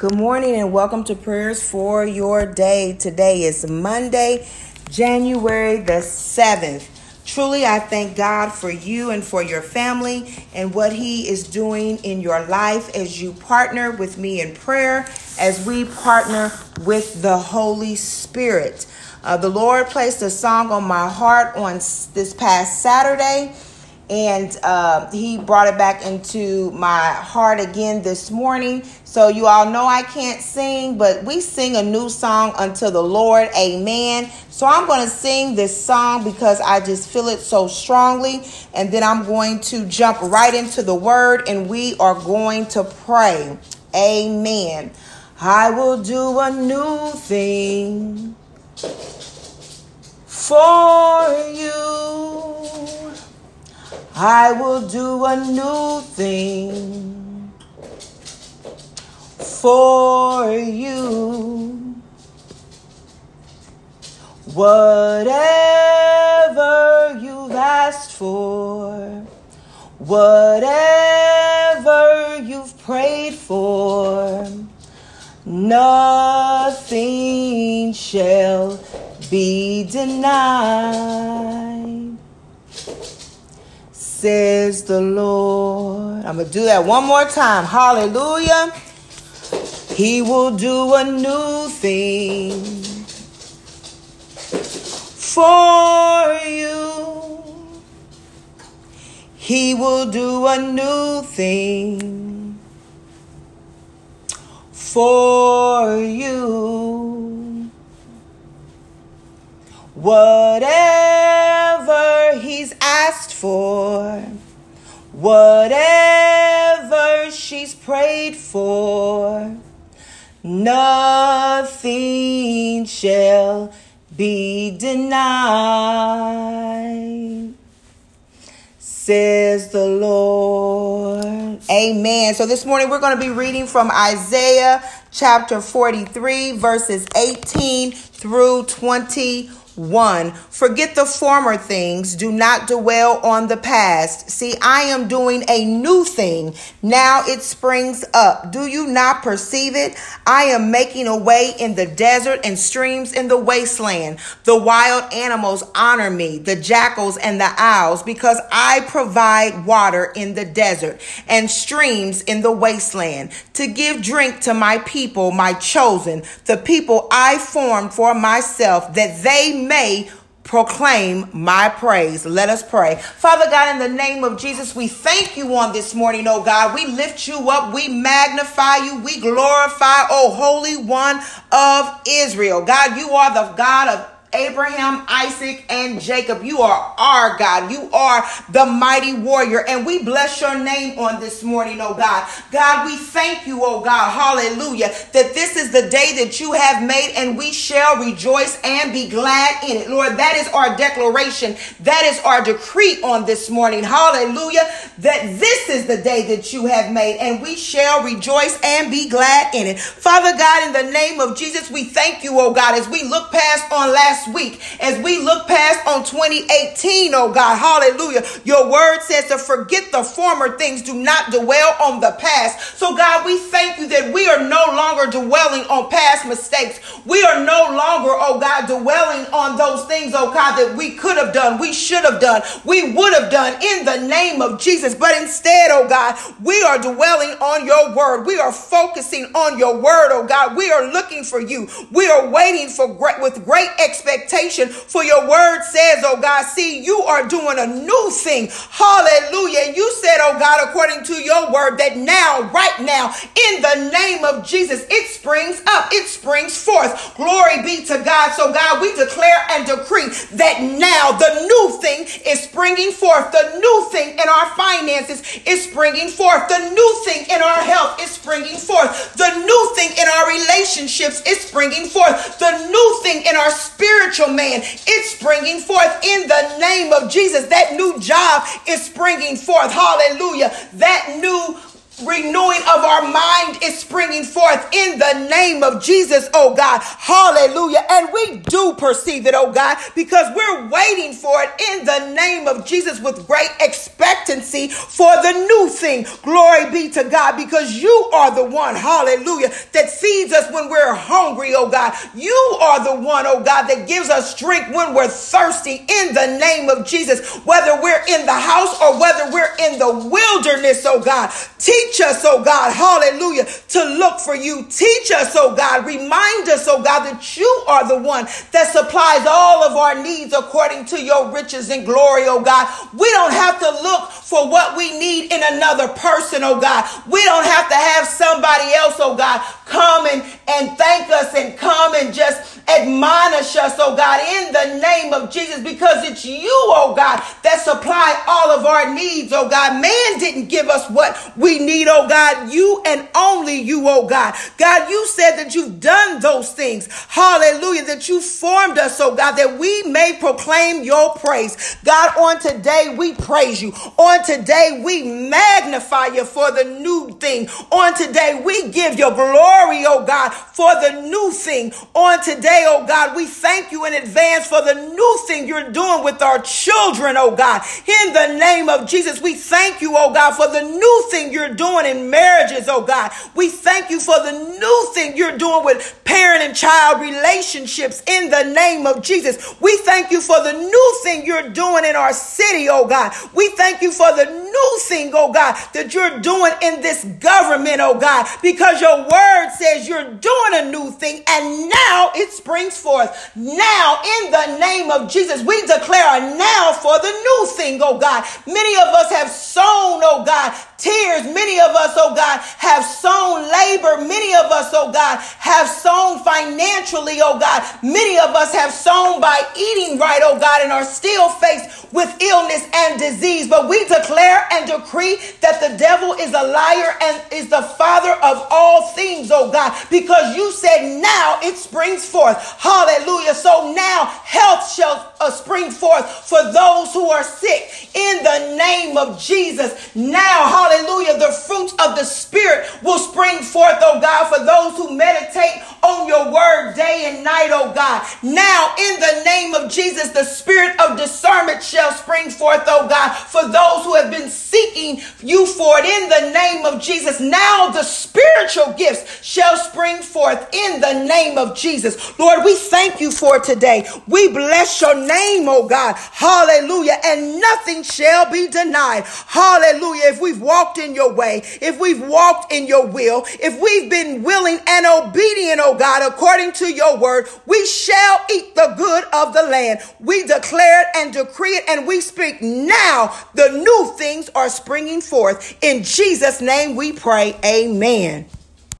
Good morning and welcome to prayers for your day. Today is Monday, January the 7th. Truly, I thank God for you and for your family and what He is doing in your life as you partner with me in prayer, as we partner with the Holy Spirit. Uh, the Lord placed a song on my heart on this past Saturday and uh, he brought it back into my heart again this morning. So you all know I can't sing, but we sing a new song unto the Lord. Amen. So I'm going to sing this song because I just feel it so strongly. And then I'm going to jump right into the word and we are going to pray. Amen. I will do a new thing for you. I will do a new thing for you. Whatever you've asked for, whatever you've prayed for, nothing shall be denied says the Lord. I'm going to do that one more time. Hallelujah. He will do a new thing for you. He will do a new thing for you. Whatever whatever she's prayed for, nothing shall be denied. Says the Lord. Amen. So this morning we're going to be reading from Isaiah chapter 43, verses 18 through 21. 1. Forget the former things, do not dwell on the past. See, I am doing a new thing. Now it springs up. Do you not perceive it? I am making a way in the desert and streams in the wasteland. The wild animals honor me, the jackals and the owls, because I provide water in the desert and streams in the wasteland to give drink to my people, my chosen, the people I formed for myself, that they may proclaim my praise. Let us pray. Father God, in the name of Jesus, we thank you on this morning, oh God. We lift you up. We magnify you. We glorify, oh Holy One of Israel. God, you are the God of Abraham, Isaac, and Jacob. You are our God. You are the mighty warrior. And we bless your name on this morning, oh God. God, we thank you, oh God. Hallelujah. That this is the day that you have made and we shall rejoice and be glad in it. Lord, that is our declaration. That is our decree on this morning. Hallelujah. That this is the day that you have made and we shall rejoice and be glad in it. Father God, in the name of Jesus, we thank you, oh God, as we look past on last last week as we look past on 2018, oh God, hallelujah. Your word says to forget the former things, do not dwell on the past. So, God, we thank you that we are no longer dwelling on past mistakes. We are no longer, oh God, dwelling on those things, oh God, that we could have done, we should have done, we would have done in the name of Jesus. But instead, oh God, we are dwelling on your word. We are focusing on your word, oh God. We are looking for you. We are waiting for great, with great expectation expectation. For your word says, oh God, see, you are doing a new thing. Hallelujah. And you said, oh God, according to your word, that now, right now, in the name of Jesus, it springs up, it springs forth. Glory be to God. So, God, we declare and decree that now the new thing is springing forth. The new thing in our finances is springing forth. The new thing in our health is springing forth. The new thing in our relationships is springing forth. The new thing in our spirit spiritual man. It's springing forth in the name of Jesus. That new job is springing forth. Hallelujah. That new renewing of our mind is springing forth in the name of Jesus, oh God. Hallelujah. And we do perceive it, oh God, because we're waiting for it in the name of Jesus with great expectancy for the new thing. Glory be to God, because you are the one, hallelujah, that feeds us when we're hungry, oh God. You are the one, oh God, that gives us strength when we're thirsty in the name of Jesus, whether we're in the house or whether we're in the wilderness, oh God. Teach us, oh God, hallelujah, to look for you. Teach us, oh God. Remind us, oh God, that you are the one that supplies all of our needs according to your riches and glory, oh God. We don't have to look for what we need in another person, oh God. We don't have to have somebody else, oh God, come and, and thank us and come and just admonish us, oh God, in the name of Jesus, because it's you, oh God, that supply all of our needs, oh God. Man didn't give us what we need, oh God. You and only you, oh God. God, you said that you've done those things. Hallelujah. That you formed us, oh God, that we may proclaim your praise. God, on today, we praise you. On today, we magnify you for the new thing. On today, we give your glory, oh God, for the new thing. On today, oh God, we thank you in advance for the new thing you're doing with our children, oh God. In the name of Jesus, we thank you, oh God, for the new thing you're doing in marriages, oh God. We thank you for the new thing you're doing with parent and child relationships in the name of Jesus. We thank you for the new thing you're doing in our city, oh God. We thank you for the new thing, oh God, that you're doing in this government, oh God, because your word says you're doing a new thing and now it springs forth. Now, in the name of Jesus, we declare now for the new thing, oh God. Many of us have sown, oh God, tears. Many of us, oh God, have sown labor. Many of us, oh God, have sown financially, oh God. Many of us have sown by eating right, oh God, and are still faced with illness and disease. But we declare and decree that the devil is a liar and is the father of all things, oh God, because you said now it springs forth. Hallelujah. So now health shall uh, spring forth for those who are sick in the name of Jesus. Now, hallelujah, the fruits of the Spirit will spring forth, oh God, for those who meditate on your word day and night, oh God. Now, in the name of Jesus, the spirit of discernment shall spring forth, oh God, for those who have been seeking you for it in the name of Jesus. Now, the spiritual gifts shall spring forth in the name of Jesus. Lord, we thank you for today. We bless your name, oh God. Hallelujah. And nothing shall be denied. Hallelujah. If we've walked in your way, if we've walked in your will, if we've been willing and obedient, oh God, according to your word, we shall eat the good of the land. We declare it and decree it and we speak now. The new things are springing forth. In Jesus' name we pray. Amen.